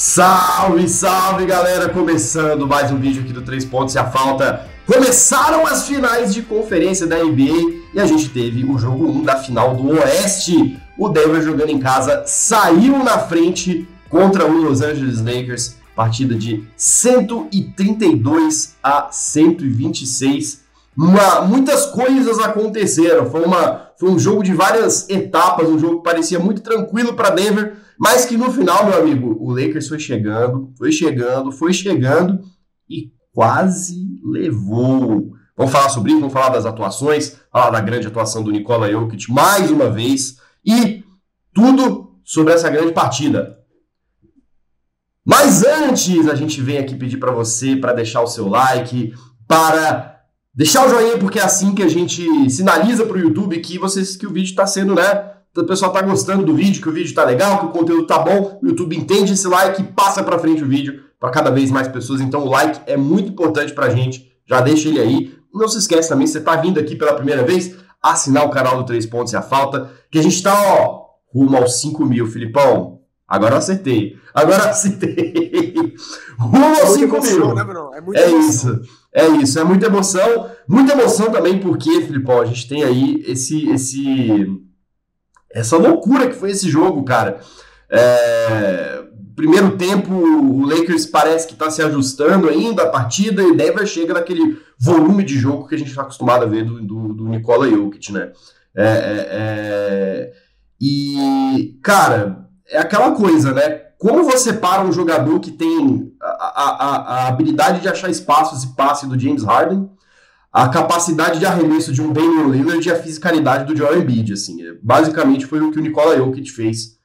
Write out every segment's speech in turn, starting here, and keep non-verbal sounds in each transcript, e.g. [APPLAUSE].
Salve, salve galera! Começando mais um vídeo aqui do 3 Pontos e a Falta. Começaram as finais de conferência da NBA e a gente teve o jogo 1 da final do Oeste. O Denver jogando em casa saiu na frente contra o Los Angeles Lakers, partida de 132 a 126. Uma, muitas coisas aconteceram. Foi, uma, foi um jogo de várias etapas, um jogo que parecia muito tranquilo para Denver, mas que no final, meu amigo, o Lakers foi chegando, foi chegando, foi chegando e quase levou. Vamos falar sobre isso, vamos falar das atuações, falar da grande atuação do Nikola Jokic mais uma vez e tudo sobre essa grande partida. Mas antes, a gente vem aqui pedir para você para deixar o seu like, para Deixar o joinha porque é assim que a gente sinaliza para o YouTube que vocês que o vídeo está sendo, né? O pessoal está gostando do vídeo, que o vídeo está legal, que o conteúdo tá bom. O YouTube entende esse like e passa para frente o vídeo para cada vez mais pessoas. Então o like é muito importante para a gente. Já deixa ele aí. Não se esquece também, se você está vindo aqui pela primeira vez, assinar o canal do Três Pontos e a Falta, que a gente está, ó, rumo aos 5 mil, Filipão. Agora eu acertei. Agora eu acertei. [LAUGHS] rumo aos 5 mil. Né, é, é isso. É isso, é muita emoção. Muita emoção também porque, Filipão, a gente tem aí esse, esse, essa loucura que foi esse jogo, cara. É, primeiro tempo, o Lakers parece que está se ajustando ainda a partida e Denver chega naquele volume de jogo que a gente está acostumado a ver do, do, do Nikola Jokic, né? É, é, é, e, cara, é aquela coisa, né? Como você para um jogador que tem a, a, a habilidade de achar espaços e passe do James Harden, a capacidade de arremesso de um Damian Lillard e a fisicalidade do Joel Embiid, assim. É, basicamente foi o que o Nikola Jokic fez.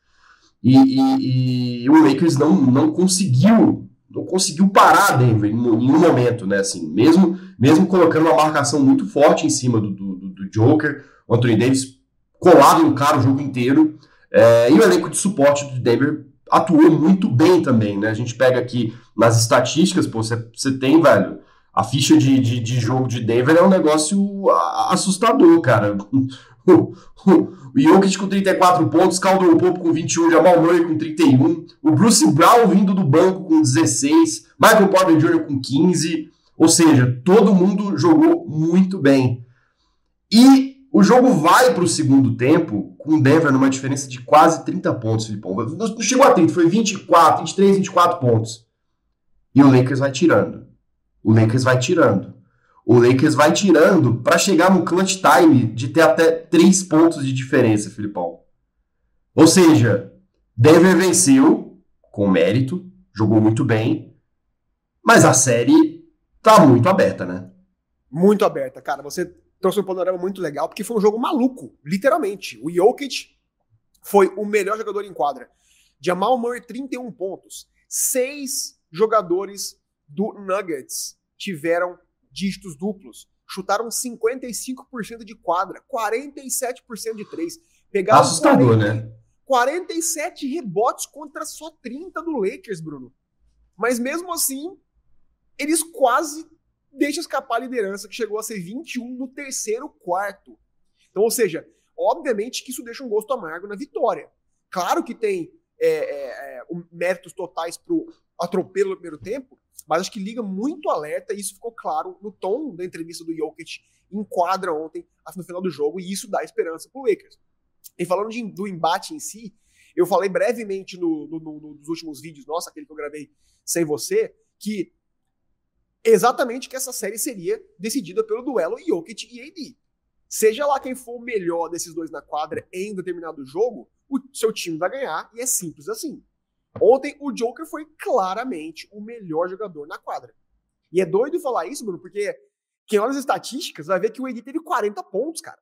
E, e, e, o Lakers não, não conseguiu não conseguiu parar Denver em nenhum momento, né? Assim, mesmo, mesmo colocando uma marcação muito forte em cima do, do, do Joker, o Anthony Davis colado no cara o jogo inteiro. É, e o elenco de suporte do Denver atuou muito bem também, né? A gente pega aqui nas estatísticas, pô, você, você tem, velho, a ficha de, de, de, jogo de Denver é um negócio assustador, cara. O, Jokic com 34 pontos, Caldwell Pope com 21, Jamal Murray com 31, o Bruce Brown vindo do banco com 16, Michael Porter Jr. com 15, ou seja, todo mundo jogou muito bem. E o jogo vai para o segundo tempo com o Denver numa diferença de quase 30 pontos, Filipão. Não chegou a 30, foi 24, 23, 24 pontos. E o Lakers vai tirando. O Lakers vai tirando. O Lakers vai tirando para chegar no clutch time de ter até 3 pontos de diferença, Filipão. Ou seja, Denver venceu com mérito, jogou muito bem, mas a série tá muito aberta, né? Muito aberta, cara. Você trouxe um panorama muito legal, porque foi um jogo maluco, literalmente. O Jokic foi o melhor jogador em quadra. Jamal Murray, 31 pontos. Seis jogadores do Nuggets tiveram dígitos duplos. Chutaram 55% de quadra, 47% de três. Pegaram Assustador, 40, né? 47 rebotes contra só 30 do Lakers, Bruno. Mas mesmo assim, eles quase deixa escapar a liderança, que chegou a ser 21 no terceiro quarto. Então, ou seja, obviamente que isso deixa um gosto amargo na vitória. Claro que tem é, é, é méritos totais para o atropelo no primeiro tempo, mas acho que liga muito alerta, e isso ficou claro no tom da entrevista do Jokic em quadra ontem, no final do jogo, e isso dá esperança para o Lakers. E falando de, do embate em si, eu falei brevemente no, no, no, nos últimos vídeos, nossa, aquele que eu gravei sem você, que exatamente que essa série seria decidida pelo duelo Jokic e AD. Seja lá quem for o melhor desses dois na quadra em determinado jogo, o seu time vai ganhar e é simples assim. Ontem o Joker foi claramente o melhor jogador na quadra. E é doido falar isso, Bruno, porque quem olha as estatísticas vai ver que o AD teve 40 pontos, cara.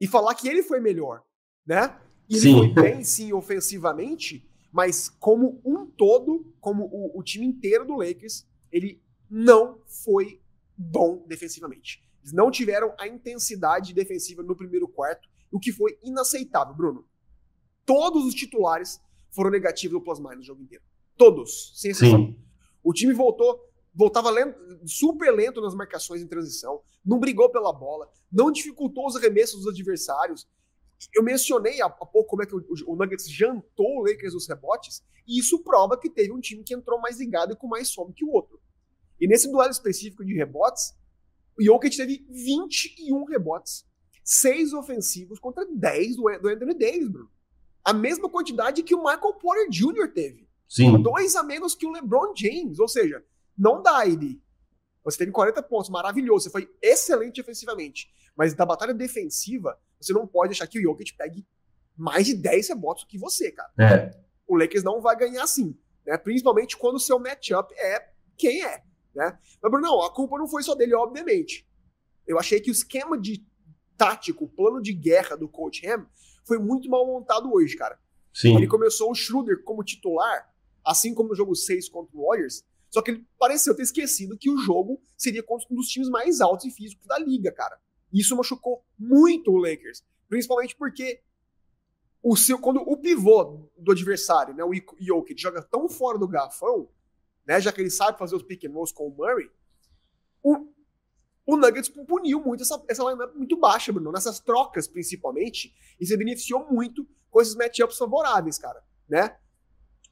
E falar que ele foi melhor, né? E ele sim. foi bem, sim, ofensivamente, mas como um todo, como o, o time inteiro do Lakers, ele não foi bom defensivamente. Eles não tiveram a intensidade defensiva no primeiro quarto, o que foi inaceitável, Bruno. Todos os titulares foram negativos no plus-minus no jogo inteiro. Todos, sem exceção. Sim. O time voltou, voltava lento, super lento nas marcações em transição, não brigou pela bola, não dificultou os arremessos dos adversários. eu mencionei há pouco como é que o, o, Nuggets jantou o Lakers nos rebotes, e isso prova que teve um time que entrou mais ligado e com mais fome que o outro. E nesse duelo específico de rebotes, o Jokic teve 21 rebotes, 6 ofensivos contra 10 do, do Anthony Davis, Bruno. A mesma quantidade que o Michael Porter Jr. teve. Sim. Dois a menos que o LeBron James. Ou seja, não dá, ele. Você teve 40 pontos, maravilhoso. Você foi excelente ofensivamente. Mas da batalha defensiva, você não pode deixar que o Jokic pegue mais de 10 rebotes que você, cara. É. O Lakers não vai ganhar assim. Né? Principalmente quando o seu matchup é quem é. Né? Mas, Bruno, a culpa não foi só dele, obviamente. Eu achei que o esquema de tático, o plano de guerra do Coach Ham foi muito mal montado hoje, cara. Sim. Ele começou o Schroeder como titular, assim como no jogo 6 contra o Warriors, só que ele pareceu ter esquecido que o jogo seria contra um dos times mais altos e físicos da liga, cara. Isso machucou muito o Lakers, principalmente porque o seu, quando o pivô do adversário, né, o Jokic, joga tão fora do garrafão, né, já que ele sabe fazer os pick and rolls com o Murray, o, o Nuggets puniu muito essa, essa lineup muito baixa, Bruno, nessas trocas principalmente, e se beneficiou muito com esses matchups favoráveis, cara, né?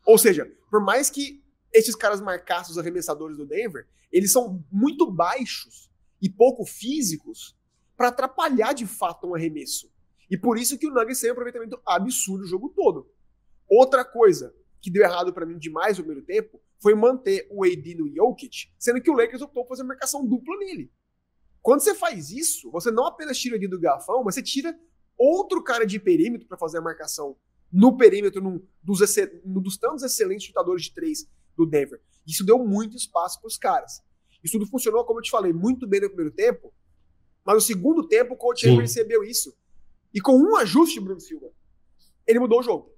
Ou seja, por mais que esses caras marcassem os arremessadores do Denver, eles são muito baixos e pouco físicos para atrapalhar de fato um arremesso. E por isso que o Nuggets tem um aproveitamento absurdo o jogo todo. Outra coisa que deu errado para mim demais no primeiro tempo foi manter o AD no Jokic, sendo que o Lakers optou por fazer marcação dupla nele. Quando você faz isso, você não apenas tira ele do garrafão, mas você tira outro cara de perímetro para fazer a marcação no perímetro num dos, num dos tantos excelentes chutadores de três do Denver. Isso deu muito espaço para os caras. Isso tudo funcionou, como eu te falei, muito bem no primeiro tempo, mas no segundo tempo o coach percebeu isso. E com um ajuste, Bruno Silva, ele mudou o jogo.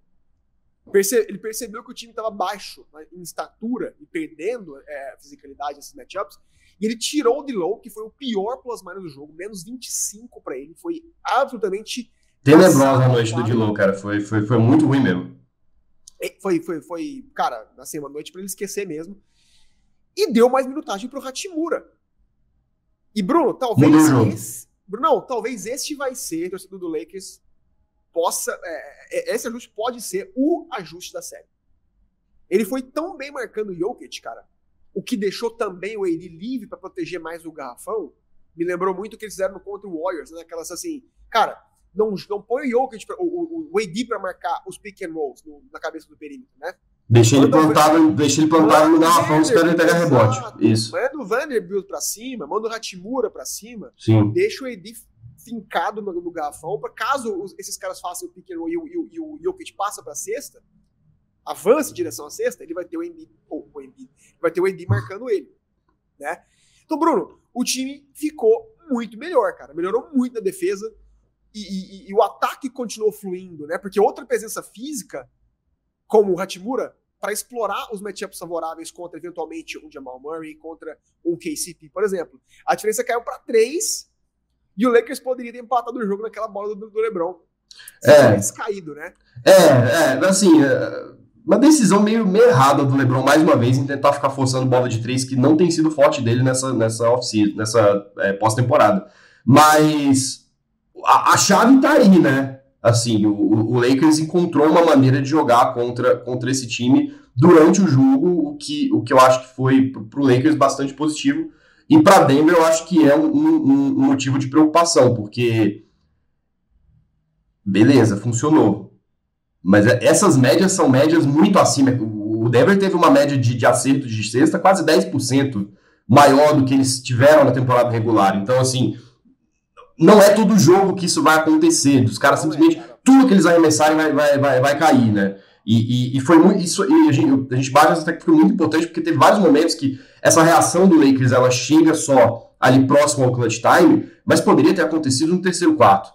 Perce ele percebeu que o time estava baixo né, em estatura e perdendo é, fisicalidade nesses matchups. E ele tirou o Dilow, que foi o pior plus-minus do jogo, menos 25 para ele. Foi absolutamente. Tenebrosa a noite do Dilow, cara. Foi, foi, foi muito ruim mesmo. Foi, foi, foi, cara, assim, uma noite para ele esquecer mesmo. E deu mais minutagem pro Hachimura. E Bruno, talvez esse, Bruno, talvez este vai ser, torcedor do Lakers, possa. É, é, esse ajuste pode ser o ajuste da série. Ele foi tão bem marcando o Jokic, cara, o que deixou também o AD livre para proteger mais o garrafão. Me lembrou muito o que eles fizeram contra o Warriors, né? Aquelas assim, cara, não, não põe o Jokic, pra, o, o, o AD para marcar os pick and rolls no, na cabeça do perímetro, né? Deixa ele plantado, deixa ele plantado no garrafão esperando ele pegar rebote. Isso. Manda o Vanderbilt pra cima, manda o Hatimura pra cima. Sim. Deixa o AD fincado no, no garrafão, para caso os, esses caras façam o pick and roll e o, e, e o Jokic passa pra cesta, avance em direção à cesta, ele vai ter o Embiid, ou o Embiid, vai ter o Embiid marcando ele, né? Então, Bruno, o time ficou muito melhor, cara. Melhorou muito na defesa e, e, e o ataque continuou fluindo, né? Porque outra presença física, como o Hatimura, para explorar os matchups favoráveis contra eventualmente um Jamal Murray, contra um KCP, por exemplo. A diferença caiu para três e o Lakers poderia ter empatado o jogo naquela bola do, do LeBron. Se é. caído, né? É, é, assim, é, uma decisão meio, meio errada do LeBron, mais uma vez, em tentar ficar forçando bola de três, que não tem sido forte dele nessa, nessa nessa é, pós-temporada. Mas a, a, chave tá aí, né? Assim, o, o, Lakers encontrou uma maneira de jogar contra, contra esse time durante o jogo, o que, o que eu acho que foi para o Lakers bastante positivo. E para Denver eu acho que é um, um, um motivo de preocupação, porque beleza, funcionou. Mas é, essas médias são médias muito acima. O Denver teve uma média de, de acerto de sexta quase 10% maior do que eles tiveram na temporada regular. Então, assim, não é todo jogo que isso vai acontecer. Os caras simplesmente, tudo que eles arremessarem vai, vai, vai, vai cair, né? E, e, e foi muito. Isso, e a gente, a gente bate essa que foi muito importante, porque teve vários momentos que essa reação do Lakers ela chega só ali próximo ao clutch time, mas poderia ter acontecido no terceiro quarto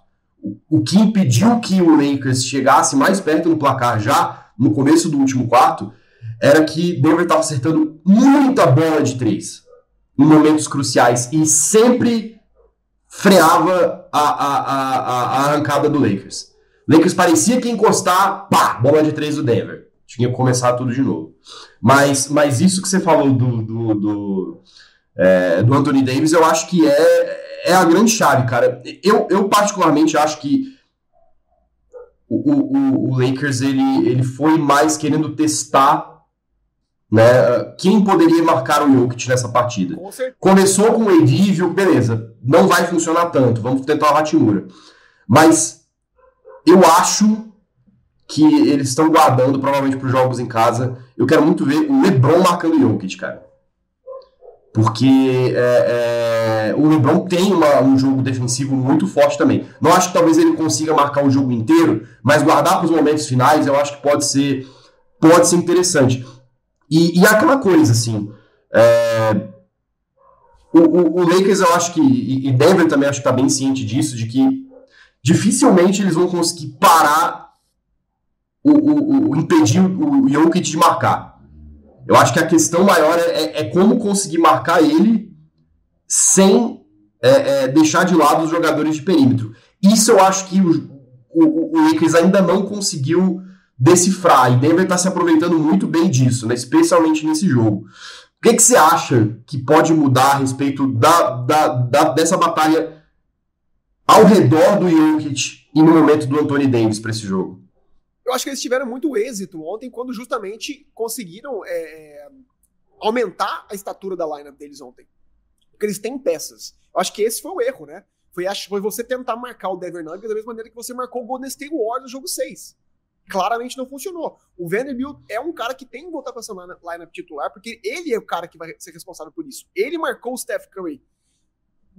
o que impediu que o Lakers chegasse mais perto no placar já no começo do último quarto era que Denver estava acertando muita bola de três em momentos cruciais e sempre freava a, a, a, a arrancada do Lakers. Lakers parecia que encostar, pá, bola de três do Denver. Tinha que começar tudo de novo. Mas, mas isso que você falou do, do, do, é, do Anthony Davis, eu acho que é, é a grande chave, cara. Eu, eu particularmente acho que o, o, o Lakers ele, ele foi mais querendo testar né, quem poderia marcar o Jokic nessa partida. Com. Começou com o AD e viu, beleza, não vai funcionar tanto, vamos tentar uma Hatimura. Mas eu acho que eles estão guardando provavelmente para os jogos em casa. Eu quero muito ver o LeBron marcando o Jokic, cara. Porque é, é, o LeBron tem uma, um jogo defensivo muito forte também. Não acho que talvez ele consiga marcar o jogo inteiro, mas guardar para os momentos finais eu acho que pode ser, pode ser interessante. E, e aquela coisa, assim. É, o, o, o, Lakers, eu acho que. E Denver também acho que está bem ciente disso, de que dificilmente eles vão conseguir parar o, o, o impedir o, Jokic de marcar. Eu acho que a questão maior é, é como conseguir marcar ele sem é, é, deixar de lado os jogadores de perímetro. Isso eu acho que o, o, o Lakers ainda não conseguiu decifrar. E Denver está se aproveitando muito bem disso, né? especialmente nesse jogo. O que, que você acha que pode mudar a respeito da, da, da, dessa batalha ao redor do Jokic e no momento do Anthony Davis para esse jogo? Eu acho que eles tiveram muito êxito ontem quando justamente conseguiram é, é aumentar a estatura da lineup deles ontem. Porque eles têm peças. Eu acho que esse foi o erro, né? Foi, foi você tentar marcar o Denver Nuggets da mesma maneira que você marcou o Golden State Warriors no jogo 6 claramente não funcionou. O Vanderbilt é um cara que tem que voltar para essa lineup titular, porque ele é o cara que vai ser responsável por isso. Ele marcou o Steph Curry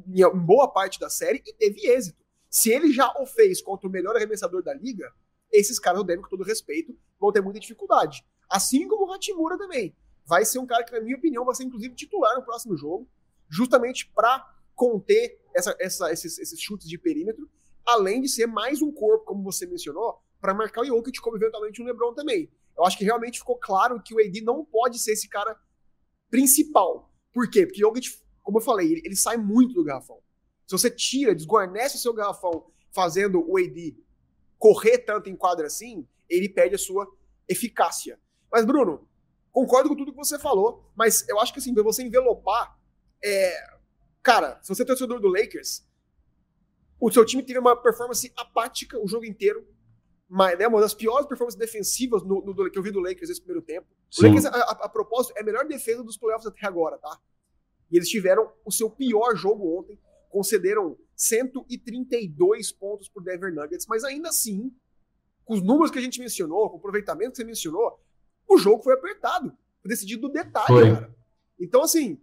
em boa parte da série e teve êxito. Se ele já o fez contra o melhor arremessador da liga, esses caras, eu devo com todo respeito, vão ter muita dificuldade. Assim como o Hachimura também. Vai ser um cara que, na minha opinião, vai ser inclusive titular no próximo jogo, justamente para conter essa, essa, esses, esses chutes de perímetro, além de ser mais um corpo, como você mencionou, para marcar o Jokic como eventualmente o LeBron também. Eu acho que realmente ficou claro que o AD não pode ser esse cara principal. Por quê? Porque o Jokic, como eu falei, ele, ele sai muito do garrafão. Se você tira, desguarnece o seu garrafão fazendo o AD correr tanto em quadra assim, ele perde a sua eficácia. Mas, Bruno, concordo com tudo que você falou, mas eu acho que assim, pra você envelopar, é... cara, se você é torcedor do Lakers, o seu time teve uma performance apática o jogo inteiro, mas, né, uma das piores performances defensivas no, no, que eu vi do Lakers nesse primeiro tempo. Sim. O Lakers, a, a, a, propósito, é a melhor defesa dos playoffs até agora, tá? E eles tiveram o seu pior jogo ontem, concederam 132 pontos por Denver Nuggets, mas ainda assim, com os números que a gente mencionou, com o aproveitamento que você mencionou, o jogo foi apertado, foi decidido no detalhe, foi. cara. Então, assim,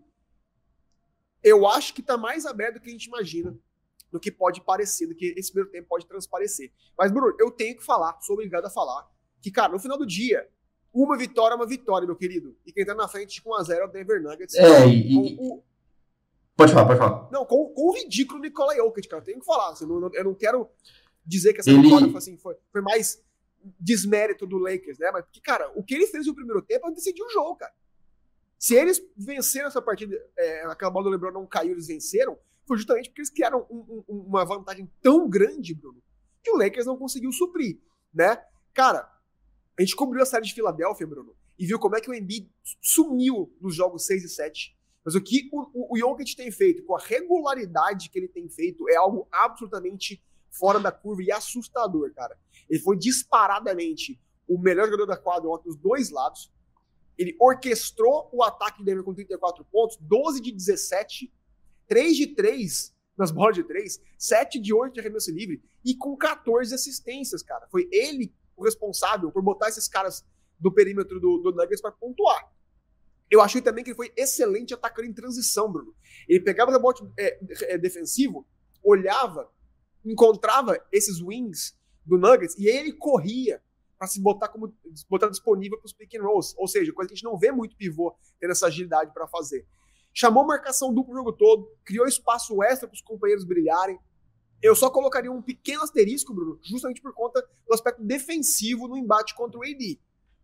eu acho que tá mais aberto do que a gente imagina do que pode parecer, do que esse primeiro tempo pode transparecer. Mas, Bruno, eu tenho que falar, sou obrigado a falar, que, cara, no final do dia, uma vitória é uma vitória, meu querido. E quem tá na frente com 1x0 é o Denver Nuggets. É, e... O... Pode falar, pode falar. Não, com, com o ridículo Nikola Jokic, cara. Eu tenho que falar. Assim, não, eu não quero dizer que essa ele... vitória foi, assim, foi, foi mais desmérito do Lakers, né? Mas porque, cara, o que ele fez no primeiro tempo é decidir o jogo, cara. Se eles venceram essa partida, é, aquela bola do LeBron não caiu, eles venceram, foi justamente porque eles criaram um, um, uma vantagem tão grande, Bruno, que o Lakers não conseguiu suprir, né? Cara, a gente cobriu a série de Filadélfia, Bruno, e viu como é que o Embiid sumiu nos jogos 6 e 7. Mas o que o, o, o Jokic tem feito, com a regularidade que ele tem feito, é algo absolutamente fora da curva e assustador, cara. Ele foi disparadamente o melhor jogador da quadra dos dois lados. Ele orquestrou o ataque Denver com 34 pontos, 12 de 17 3 de 3 nas bolas de 3, 7 de 8 de arremesso livre e com 14 assistências, cara. Foi ele o responsável por botar esses caras do perímetro do, do Nuggets para pontuar. Eu achei também que ele foi excelente atacando em transição, Bruno. Ele pegava o rebote é, é, defensivo, olhava, encontrava esses wings do Nuggets e ele corria para se botar como botar disponível para os pick and rolls, ou seja, coisa que a gente não vê muito pivô tendo essa agilidade para fazer chamou marcação dupla o jogo todo, criou espaço extra para os companheiros brilharem. Eu só colocaria um pequeno asterisco, Bruno, justamente por conta do aspecto defensivo no embate contra o AD.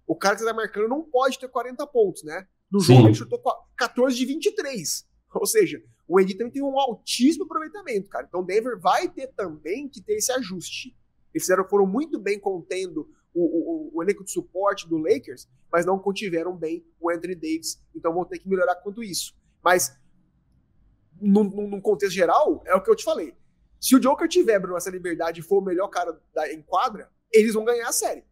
O cara que está marcando não pode ter 40 pontos, né? No Sim. jogo ele chutou 14 de 23. Ou seja, o AD também tem um altíssimo aproveitamento, cara. Então Denver vai ter também que ter esse ajuste. Eles fizeram, foram muito bem contendo o, o, o, elenco de suporte do Lakers, mas não contiveram bem o Anthony Davis. Então vão ter que melhorar quanto isso. Mas, num, num, contexto geral, é o que eu te falei. Se o Joker tiver, Bruno, essa liberdade e for o melhor cara da, em quadra, eles vão ganhar a série.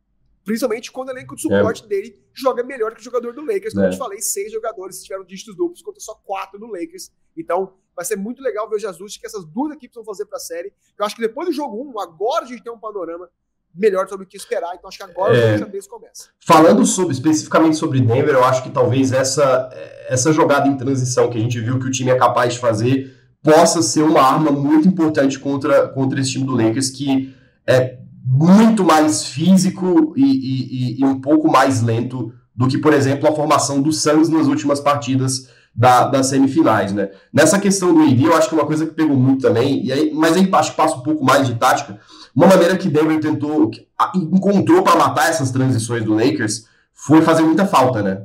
Principalmente quando o elenco de suporte é. dele joga melhor que o jogador do Lakers. Como é. eu te falei, seis jogadores tiveram dígitos duplos contra só quatro do Lakers. Então, vai ser muito legal ver os ajustes que essas duas equipes vão fazer para a série. Eu acho que depois do jogo 1, um, agora a gente tem um panorama melhor sobre o que esperar. Então, acho que agora é, o xadrez começa. Falando sobre, especificamente sobre Denver, eu acho que talvez essa, essa jogada em transição que a gente viu que o time é capaz de fazer possa ser uma arma muito importante contra, contra esse time do Lakers, que é muito mais físico e, e, e, um pouco mais lento do que, por exemplo, a formação do Suns nas últimas partidas da, das semifinais, né? Nessa questão do AD, eu acho que uma coisa que pegou muito também, e aí, mas aí que passa um pouco mais de tática, uma maneira que Denver tentou, encontrou para matar essas transições do Lakers foi fazer muita falta, né?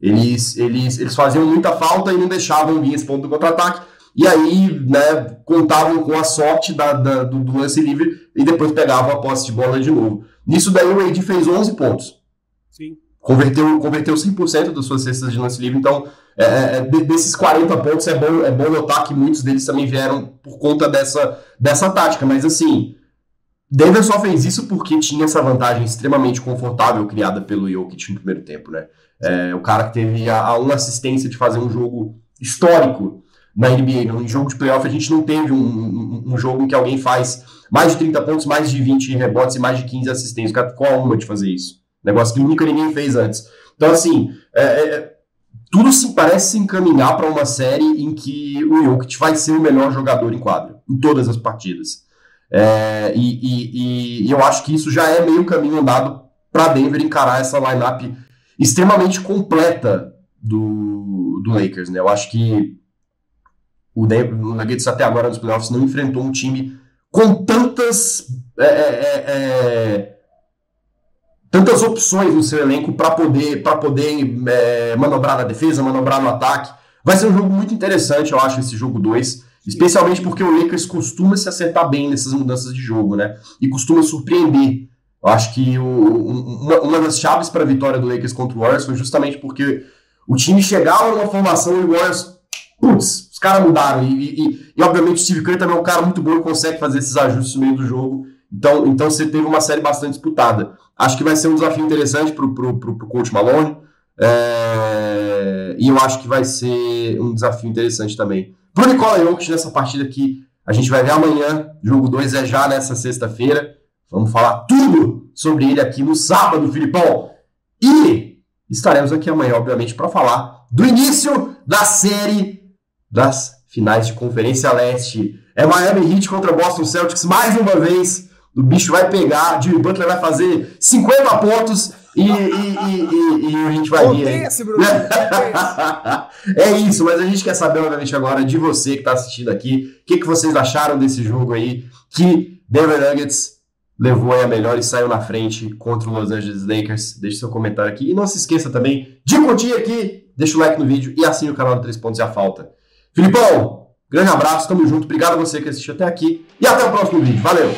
Eles, eles, eles faziam muita falta e não deixavam vir esse ponto do contra-ataque. E aí, né, contavam com a sorte da, da do, do, lance livre e depois pegavam a posse de bola de novo. Nisso daí o AD fez 11 pontos. Sim. Converteu, converteu 100% das suas cestas de lance livre, então é, é, é desses 40 pontos é bom, é bom notar que muitos deles também vieram por conta dessa, dessa tática, mas assim, Denver só fez isso porque tinha essa vantagem extremamente confortável criada pelo Jokic no primeiro tempo, né? É, o cara que teve a, a uma assistência de fazer um jogo histórico na NBA. No jogo de playoff, a gente não teve um, um, um, jogo em que alguém faz mais de 30 pontos, mais de 20 rebotes e mais de 15 assistências. O cara ficou a uma de fazer isso. Negócio que nunca ninguém fez antes. Então, assim, é, é, tudo se parece se encaminhar para uma série em que o Jokic vai ser o melhor jogador em quadro, em todas as partidas. É, e, e, e, eu acho que isso já é meio caminho andado para Denver encarar essa lineup extremamente completa do, do Lakers. Né? Eu acho que o, Nuggets até agora nos playoffs não enfrentou um time com tantas é, é, é, é tantas opções no seu elenco para poder para poder é, manobrar na defesa, manobrar no ataque. Vai ser um jogo muito interessante, eu acho, esse jogo 2. Especialmente porque o Lakers costuma se acertar bem nessas mudanças de jogo, né? E costuma surpreender. Eu acho que o, uma, uma, das chaves para a vitória do Lakers contra o Warriors foi justamente porque o time chegava numa formação e o Warriors, putz, caras mudaram. E, e, e, obviamente o Steve Kerr também é um cara muito bom e consegue fazer esses ajustes no meio do jogo. Então, então você teve uma série bastante disputada. Acho que vai ser um desafio interessante para o coach Malone. É, e eu acho que vai ser um desafio interessante também Pro Nicola Jokic nessa partida que a gente vai ver amanhã. Jogo 2 é já nessa sexta-feira. Vamos falar tudo sobre ele aqui no sábado, Filipão. E estaremos aqui amanhã, obviamente, para falar do início da série das finais de Conferência Leste. É Miami Heat contra Boston Celtics mais uma vez. O bicho vai pegar, Jimmy Butler vai fazer 50 pontos e, e, e, e, a gente vai Bruno, [LAUGHS] é isso, mas a gente quer saber, obviamente, agora de você que está assistindo aqui. O que, que vocês acharam desse jogo aí? Que Denver Nuggets levou a melhor e saiu na frente contra o Los Angeles Lakers. Deixe seu comentário aqui. E não se esqueça também de curtir aqui, deixa o like no vídeo e assine o canal do 3 Pontos e a Falta. Filipão, grande abraço, tamo junto. Obrigado a você que assistiu até aqui e até o próximo vídeo. Valeu!